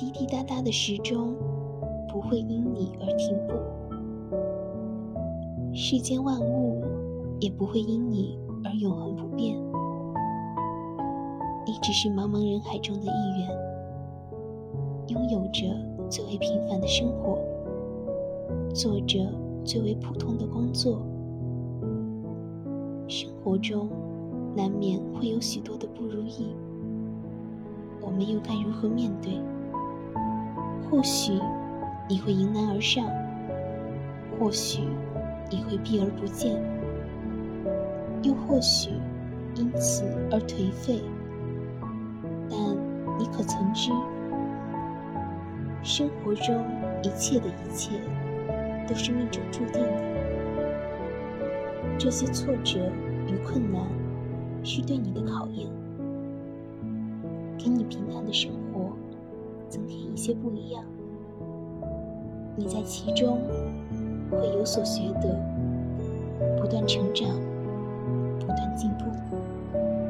滴滴答答的时钟不会因你而停步，世间万物也不会因你而永恒不变。你只是茫茫人海中的一员，拥有着最为平凡的生活，做着最为普通的工作。生活中难免会有许多的不如意，我们又该如何面对？或许你会迎难而上，或许你会避而不见，又或许因此而颓废。但你可曾知，生活中一切的一切都是命中注定的。这些挫折与困难是对你的考验，给你平淡的生活增添一些不一样。你在其中会有所学得，不断成长。